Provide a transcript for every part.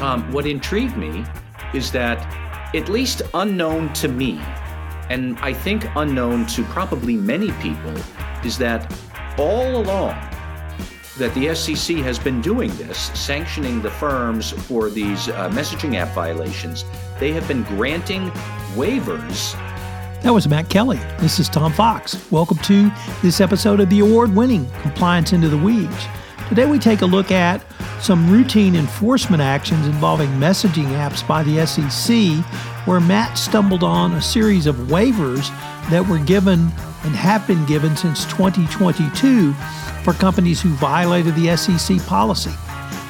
Tom, what intrigued me is that, at least unknown to me, and I think unknown to probably many people, is that all along that the SEC has been doing this, sanctioning the firms for these uh, messaging app violations. They have been granting waivers. That was Matt Kelly. This is Tom Fox. Welcome to this episode of the award winning Compliance Into the Weeds. Today we take a look at some routine enforcement actions involving messaging apps by the SEC, where Matt stumbled on a series of waivers that were given and have been given since 2022 for companies who violated the SEC policy.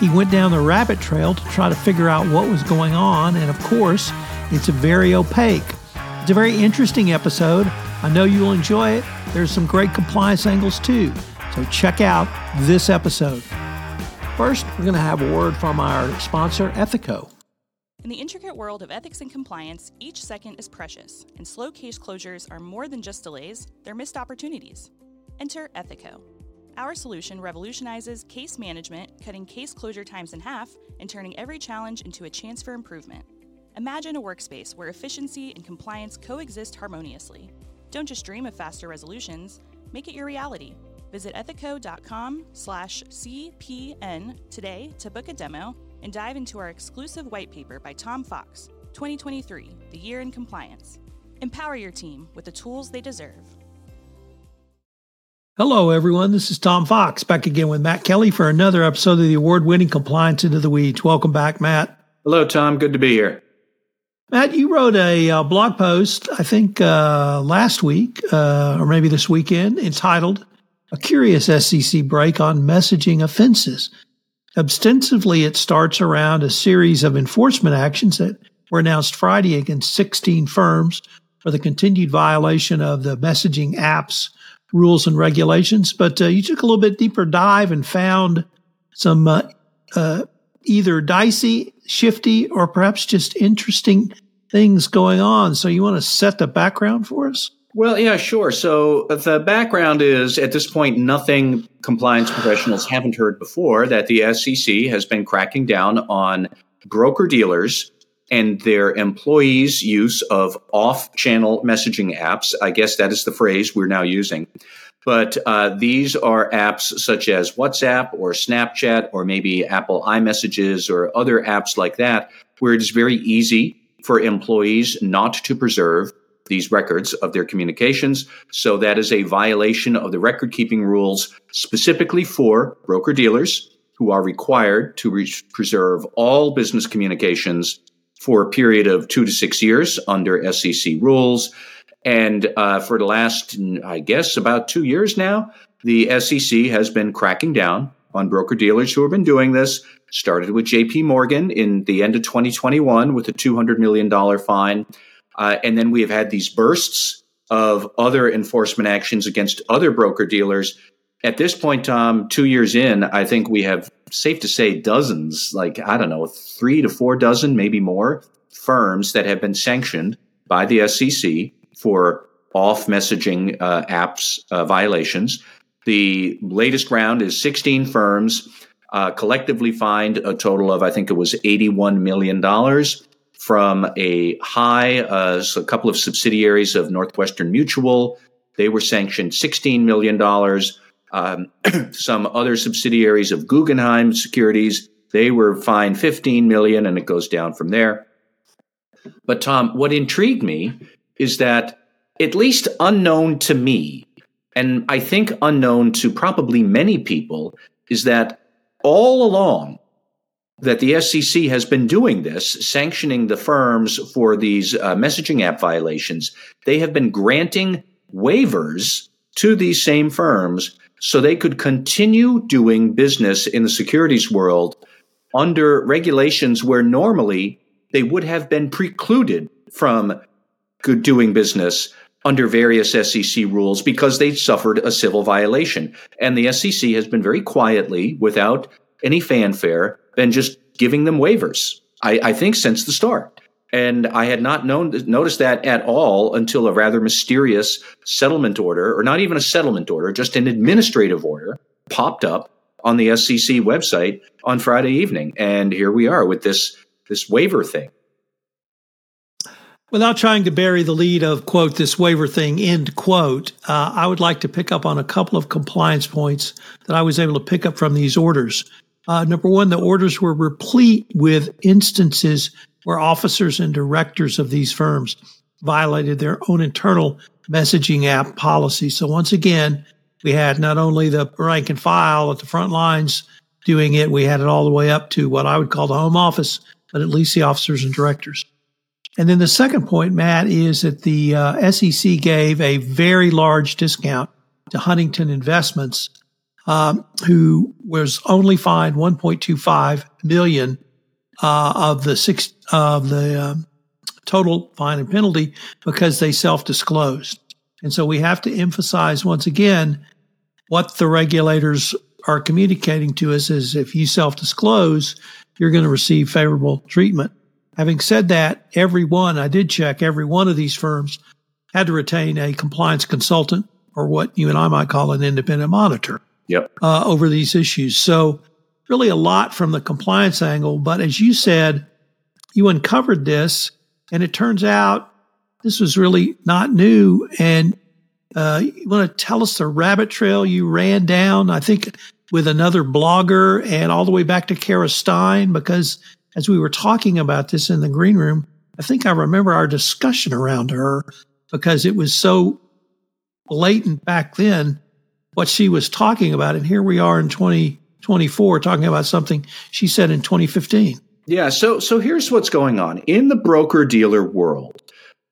He went down the rabbit trail to try to figure out what was going on, and of course, it's very opaque. It's a very interesting episode. I know you'll enjoy it. There's some great compliance angles too. So check out this episode. First, we're going to have a word from our sponsor, Ethico. In the intricate world of ethics and compliance, each second is precious, and slow case closures are more than just delays, they're missed opportunities. Enter Ethico. Our solution revolutionizes case management, cutting case closure times in half and turning every challenge into a chance for improvement. Imagine a workspace where efficiency and compliance coexist harmoniously. Don't just dream of faster resolutions, make it your reality. Visit ethico.com slash CPN today to book a demo and dive into our exclusive white paper by Tom Fox, 2023, The Year in Compliance. Empower your team with the tools they deserve. Hello, everyone. This is Tom Fox back again with Matt Kelly for another episode of the award winning Compliance Into the Weeds. Welcome back, Matt. Hello, Tom. Good to be here. Matt, you wrote a uh, blog post, I think uh, last week uh, or maybe this weekend, entitled A Curious SEC Break on Messaging Offenses. Ostensibly, it starts around a series of enforcement actions that were announced Friday against 16 firms for the continued violation of the messaging apps rules and regulations. But uh, you took a little bit deeper dive and found some uh, uh, either dicey, shifty, or perhaps just interesting things going on. So you want to set the background for us? Well, yeah, sure. So uh, the background is at this point, nothing compliance professionals haven't heard before that the SEC has been cracking down on broker dealers and their employees' use of off channel messaging apps. I guess that is the phrase we're now using. But uh, these are apps such as WhatsApp or Snapchat or maybe Apple iMessages or other apps like that, where it is very easy for employees not to preserve these records of their communications. So that is a violation of the record keeping rules specifically for broker dealers who are required to re- preserve all business communications for a period of two to six years under SEC rules. And uh, for the last, I guess, about two years now, the SEC has been cracking down on broker dealers who have been doing this. Started with JP Morgan in the end of 2021 with a $200 million fine. Uh, and then we have had these bursts of other enforcement actions against other broker dealers. At this point, Tom, two years in, I think we have safe to say dozens, like, I don't know, three to four dozen, maybe more firms that have been sanctioned by the SEC for off messaging uh, apps uh, violations. The latest round is 16 firms uh, collectively fined a total of, I think it was $81 million from a high, uh, so a couple of subsidiaries of Northwestern Mutual. They were sanctioned $16 million. Um, some other subsidiaries of Guggenheim Securities, they were fined 15 million and it goes down from there. But Tom, what intrigued me is that at least unknown to me, and I think unknown to probably many people, is that all along that the SEC has been doing this, sanctioning the firms for these uh, messaging app violations. They have been granting waivers to these same firms so they could continue doing business in the securities world under regulations where normally they would have been precluded from doing business under various SEC rules because they suffered a civil violation. And the SEC has been very quietly, without any fanfare, been just giving them waivers, I, I think, since the start. And I had not known, noticed that at all until a rather mysterious settlement order, or not even a settlement order, just an administrative order popped up on the SEC website on Friday evening. And here we are with this this waiver thing. Without trying to bury the lead of, quote, this waiver thing, end quote, uh, I would like to pick up on a couple of compliance points that I was able to pick up from these orders. Uh, number one, the orders were replete with instances where officers and directors of these firms violated their own internal messaging app policy. So once again, we had not only the rank and file at the front lines doing it, we had it all the way up to what I would call the home office, but at least the officers and directors. And then the second point, Matt, is that the uh, SEC gave a very large discount to Huntington Investments, um, who was only fined 1.25 million uh, of the six of the um, total fine and penalty because they self-disclosed. And so we have to emphasize once again what the regulators are communicating to us is if you self-disclose, you're going to receive favorable treatment. Having said that, every one, I did check, every one of these firms had to retain a compliance consultant or what you and I might call an independent monitor yep. Uh, over these issues. So, really a lot from the compliance angle. But as you said, you uncovered this, and it turns out this was really not new. And uh, you want to tell us the rabbit trail you ran down, I think, with another blogger and all the way back to Kara Stein, because as we were talking about this in the green room, I think I remember our discussion around her because it was so blatant back then what she was talking about. And here we are in 2024 talking about something she said in 2015. Yeah, so so here's what's going on. In the broker dealer world,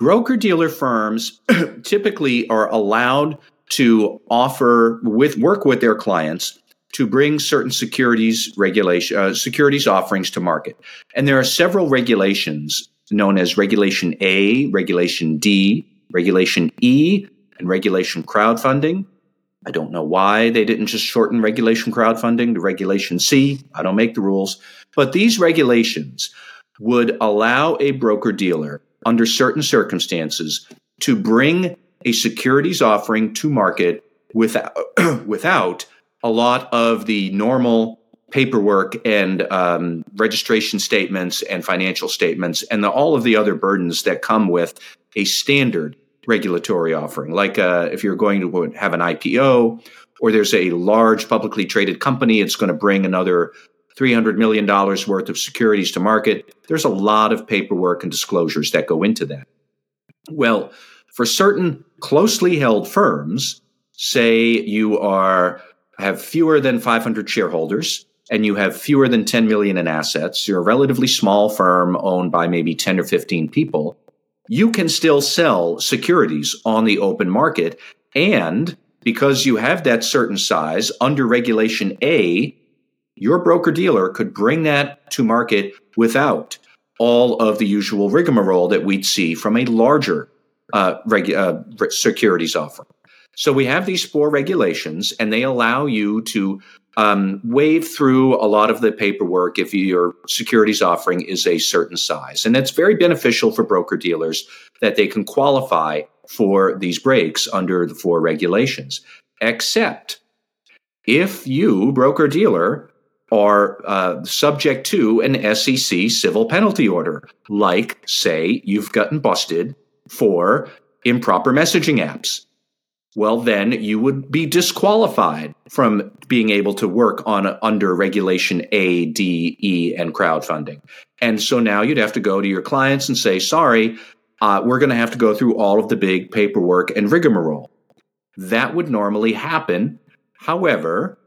broker dealer firms typically are allowed to offer with work with their clients to bring certain securities regulation uh, securities offerings to market. And there are several regulations known as Regulation A, Regulation D, Regulation E, and Regulation Crowdfunding. I don't know why they didn't just shorten Regulation Crowdfunding to Regulation C. I don't make the rules. But these regulations would allow a broker dealer under certain circumstances to bring a securities offering to market without, without a lot of the normal paperwork and um, registration statements and financial statements and the, all of the other burdens that come with a standard regulatory offering. Like uh, if you're going to have an IPO or there's a large publicly traded company, it's going to bring another $300 million worth of securities to market. There's a lot of paperwork and disclosures that go into that. Well, for certain closely held firms, say you are have fewer than 500 shareholders and you have fewer than 10 million in assets, you're a relatively small firm owned by maybe 10 or 15 people, you can still sell securities on the open market. And because you have that certain size under regulation A, your broker dealer could bring that to market without all of the usual rigmarole that we'd see from a larger uh, regu- uh, securities offering. So we have these four regulations, and they allow you to um, wave through a lot of the paperwork if your securities offering is a certain size. And that's very beneficial for broker dealers that they can qualify for these breaks under the four regulations. Except if you, broker dealer, are uh, subject to an SEC civil penalty order, like, say, you've gotten busted for improper messaging apps well, then you would be disqualified from being able to work on under regulation A, D, E, and crowdfunding. And so now you'd have to go to your clients and say, sorry, uh, we're going to have to go through all of the big paperwork and rigmarole. That would normally happen. However,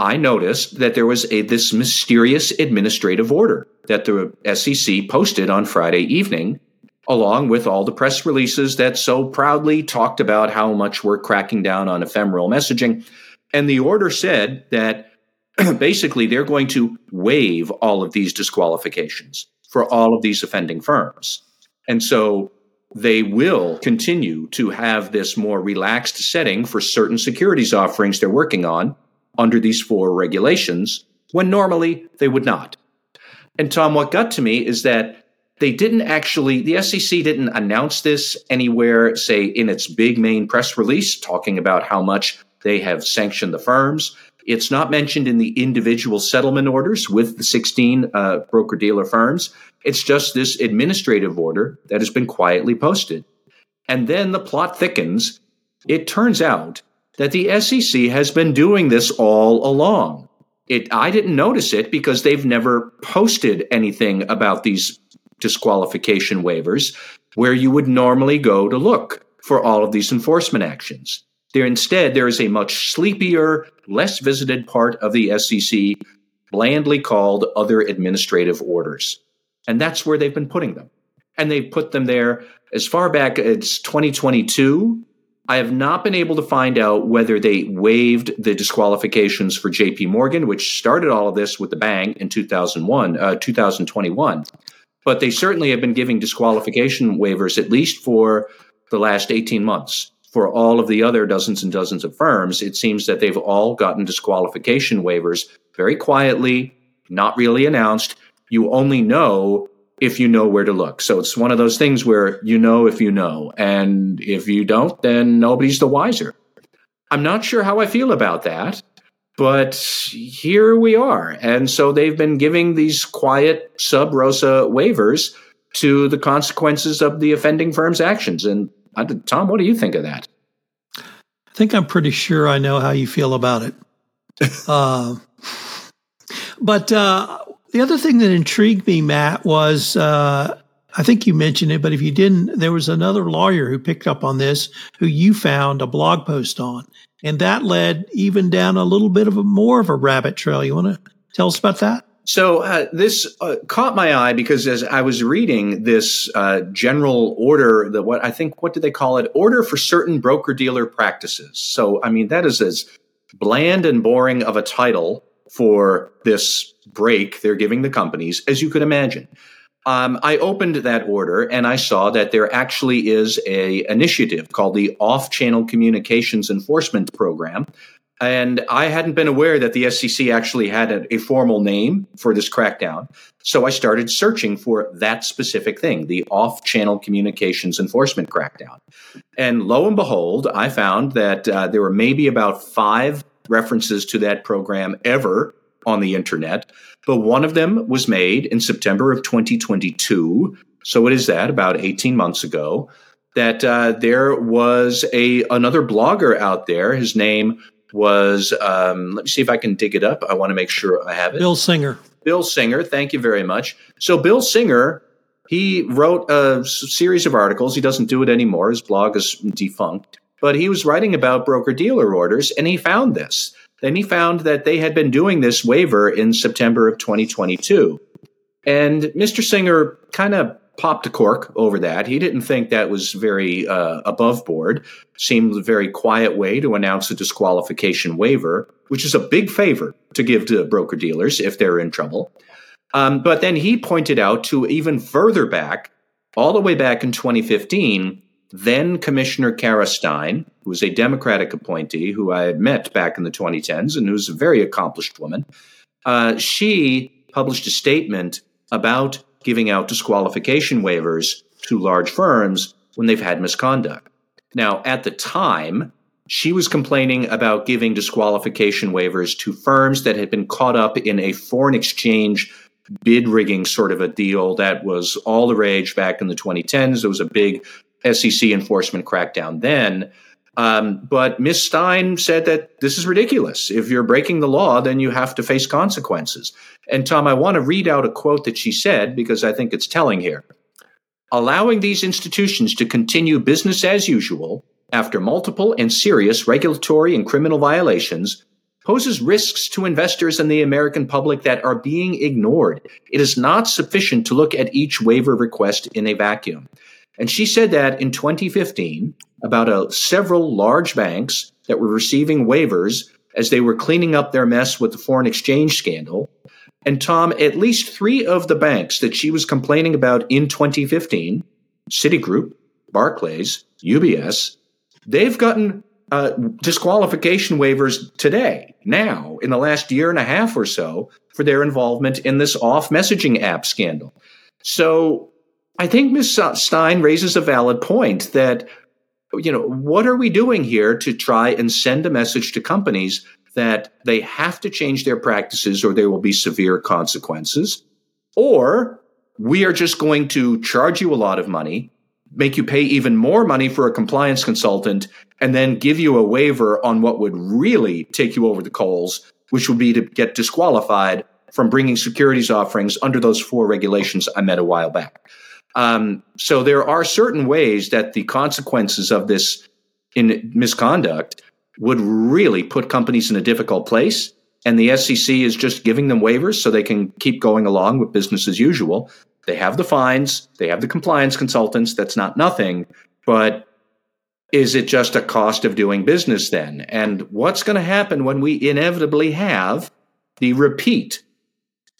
I noticed that there was a this mysterious administrative order that the SEC posted on Friday evening along with all the press releases that so proudly talked about how much we're cracking down on ephemeral messaging. And the order said that basically they're going to waive all of these disqualifications for all of these offending firms. And so they will continue to have this more relaxed setting for certain securities offerings they're working on under these four regulations when normally they would not. And Tom, what got to me is that they didn't actually, the SEC didn't announce this anywhere, say in its big main press release, talking about how much they have sanctioned the firms. It's not mentioned in the individual settlement orders with the 16 uh, broker dealer firms. It's just this administrative order that has been quietly posted. And then the plot thickens. It turns out that the SEC has been doing this all along. It, I didn't notice it because they've never posted anything about these disqualification waivers where you would normally go to look for all of these enforcement actions. There instead there is a much sleepier, less visited part of the SEC, blandly called other administrative orders. And that's where they've been putting them. And they've put them there as far back as 2022. I have not been able to find out whether they waived the disqualifications for JP Morgan, which started all of this with the bang in 2001, uh, 2021. But they certainly have been giving disqualification waivers at least for the last 18 months for all of the other dozens and dozens of firms, it seems that they've all gotten disqualification waivers very quietly, not really announced. You only know if you know where to look. So it's one of those things where you know if you know. And if you don't, then nobody's the wiser. I'm not sure how I feel about that, but here we are. And so they've been giving these quiet sub rosa waivers to the consequences of the offending firm's actions. And Tom, what do you think of that? I think I'm pretty sure I know how you feel about it. uh, but uh, the other thing that intrigued me, Matt, was uh, I think you mentioned it, but if you didn't, there was another lawyer who picked up on this who you found a blog post on. And that led even down a little bit of a more of a rabbit trail. You want to tell us about that? So uh, this uh, caught my eye because as I was reading this uh, general order, the what I think what do they call it? Order for certain broker dealer practices. So I mean that is as bland and boring of a title for this break they're giving the companies as you could imagine. Um, I opened that order and I saw that there actually is a initiative called the Off Channel Communications Enforcement Program and I hadn't been aware that the SEC actually had a, a, formal name for this crackdown. So I started searching for that specific thing, the off channel communications enforcement crackdown. And lo and behold, I found that uh, there were maybe about five references to that program ever on the internet. But one of them was made in September of 2022. So it is that about 18 months ago that uh, there was a another blogger out there. His name was um, let me see if I can dig it up. I want to make sure I have it. Bill Singer. Bill Singer, thank you very much. So Bill Singer, he wrote a series of articles. He doesn't do it anymore. His blog is defunct. But he was writing about broker dealer orders, and he found this. Then he found that they had been doing this waiver in September of 2022. And Mr. Singer kind of popped a cork over that. He didn't think that was very uh, above board. Seemed a very quiet way to announce a disqualification waiver, which is a big favor to give to broker dealers if they're in trouble. Um, but then he pointed out to even further back, all the way back in 2015, then Commissioner Kara Stein, was a Democratic appointee who I met back in the 2010s and who's a very accomplished woman, uh, she published a statement about giving out disqualification waivers to large firms when they've had misconduct. Now, at the time, she was complaining about giving disqualification waivers to firms that had been caught up in a foreign exchange bid rigging sort of a deal that was all the rage back in the 2010s. There was a big SEC enforcement crackdown then. Um, but Ms. Stein said that this is ridiculous. If you're breaking the law, then you have to face consequences. And Tom, I want to read out a quote that she said because I think it's telling here. Allowing these institutions to continue business as usual after multiple and serious regulatory and criminal violations poses risks to investors and the American public that are being ignored. It is not sufficient to look at each waiver request in a vacuum. And she said that in 2015 about a, several large banks that were receiving waivers as they were cleaning up their mess with the foreign exchange scandal. And Tom, at least three of the banks that she was complaining about in 2015, Citigroup, Barclays, UBS, they've gotten uh, disqualification waivers today, now, in the last year and a half or so, for their involvement in this off messaging app scandal. So I think Ms. Stein raises a valid point that, you know, what are we doing here to try and send a message to companies that they have to change their practices or there will be severe consequences, or we are just going to charge you a lot of money, make you pay even more money for a compliance consultant, and then give you a waiver on what would really take you over the coals, which would be to get disqualified from bringing securities offerings under those four regulations I met a while back. Um, so there are certain ways that the consequences of this in misconduct would really put companies in a difficult place. And the SEC is just giving them waivers so they can keep going along with business as usual. They have the fines, they have the compliance consultants. That's not nothing. But is it just a cost of doing business then? And what's going to happen when we inevitably have the repeat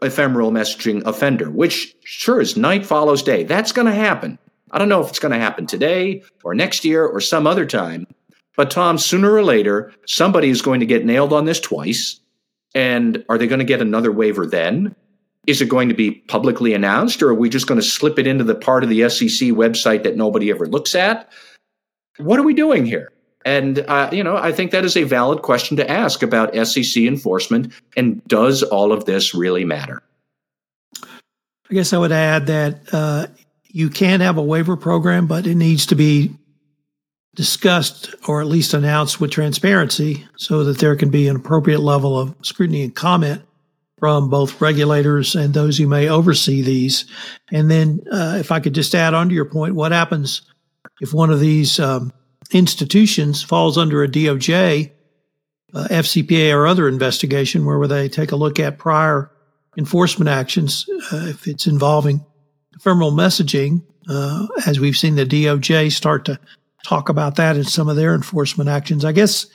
ephemeral messaging offender, which sure as night follows day? That's going to happen. I don't know if it's going to happen today or next year or some other time. But Tom, sooner or later, somebody is going to get nailed on this twice. And are they going to get another waiver then? Is it going to be publicly announced, or are we just going to slip it into the part of the SEC website that nobody ever looks at? What are we doing here? And uh, you know, I think that is a valid question to ask about SEC enforcement. And does all of this really matter? I guess I would add that uh, you can have a waiver program, but it needs to be discussed or at least announced with transparency so that there can be an appropriate level of scrutiny and comment from both regulators and those who may oversee these. And then, uh, if I could just add on to your point, what happens if one of these um, institutions falls under a DOJ, uh, FCPA, or other investigation where they take a look at prior enforcement actions, uh, if it's involving ephemeral messaging, uh, as we've seen the DOJ start to talk about that in some of their enforcement actions. I guess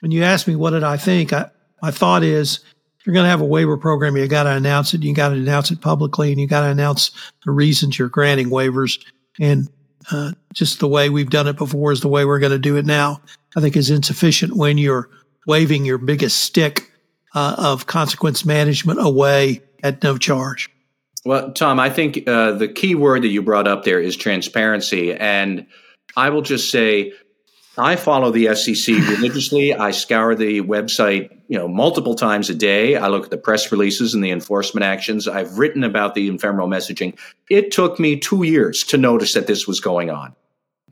when you ask me what did I think, I, my thought is you're going to have a waiver program, you got to announce it. You got to announce it publicly, and you got to announce the reasons you're granting waivers. And uh, just the way we've done it before is the way we're going to do it now. I think is insufficient when you're waving your biggest stick uh, of consequence management away at no charge. Well, Tom, I think uh, the key word that you brought up there is transparency. And I will just say, I follow the SEC religiously. I scour the website, you know, multiple times a day. I look at the press releases and the enforcement actions. I've written about the ephemeral messaging. It took me two years to notice that this was going on.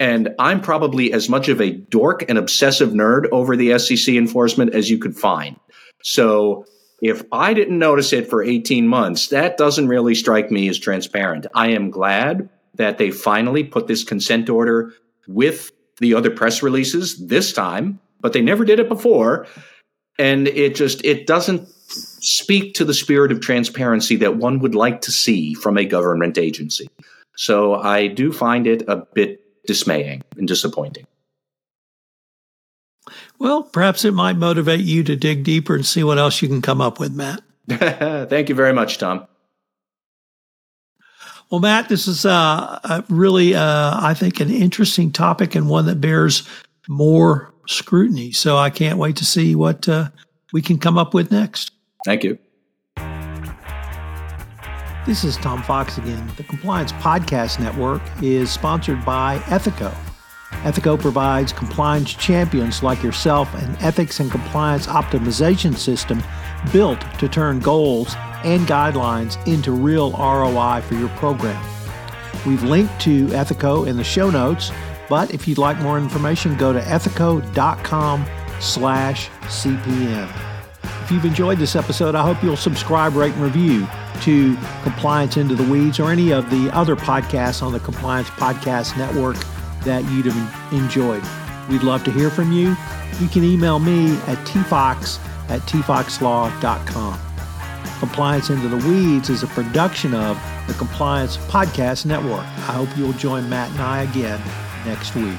And I'm probably as much of a dork and obsessive nerd over the SEC enforcement as you could find. So if I didn't notice it for 18 months, that doesn't really strike me as transparent. I am glad that they finally put this consent order with the other press releases this time, but they never did it before. And it just it doesn't speak to the spirit of transparency that one would like to see from a government agency. So I do find it a bit dismaying and disappointing. Well, perhaps it might motivate you to dig deeper and see what else you can come up with, Matt. Thank you very much, Tom. Well, Matt, this is uh, really, uh, I think, an interesting topic and one that bears more scrutiny. So I can't wait to see what uh, we can come up with next. Thank you. This is Tom Fox again. The Compliance Podcast Network is sponsored by Ethico. Ethico provides compliance champions like yourself an ethics and compliance optimization system built to turn goals and guidelines into real ROI for your program. We've linked to Ethico in the show notes, but if you'd like more information, go to ethico.com slash CPN. If you've enjoyed this episode, I hope you'll subscribe, rate, and review to Compliance Into the Weeds or any of the other podcasts on the Compliance Podcast Network that you'd have enjoyed. We'd love to hear from you. You can email me at tfox at tfoxlaw.com. Compliance Into the Weeds is a production of the Compliance Podcast Network. I hope you'll join Matt and I again next week.